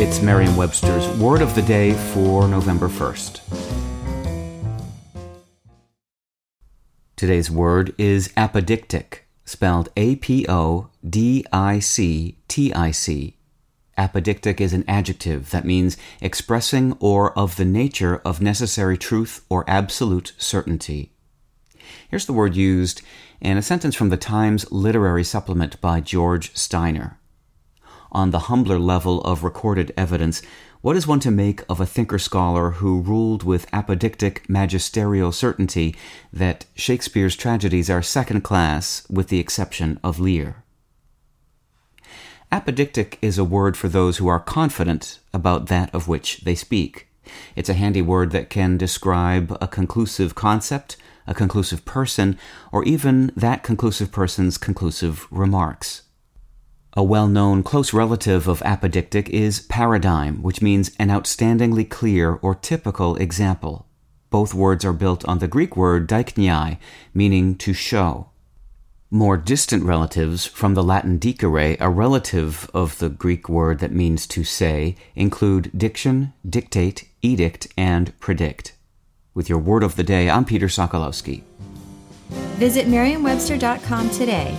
It's Merriam Webster's Word of the Day for November 1st. Today's word is apodictic, spelled A P O D I C T I C. Apodictic is an adjective that means expressing or of the nature of necessary truth or absolute certainty. Here's the word used in a sentence from the Times Literary Supplement by George Steiner on the humbler level of recorded evidence, what is one to make of a thinker scholar who ruled with apodictic magisterial certainty that Shakespeare's tragedies are second class with the exception of Lear? Apodictic is a word for those who are confident about that of which they speak. It's a handy word that can describe a conclusive concept, a conclusive person, or even that conclusive person's conclusive remarks. A well known close relative of apodictic is paradigm, which means an outstandingly clear or typical example. Both words are built on the Greek word deiknynai, meaning to show. More distant relatives from the Latin dicere, a relative of the Greek word that means to say, include diction, dictate, edict, and predict. With your word of the day, I'm Peter Sokolowski. Visit merriam-webster.com today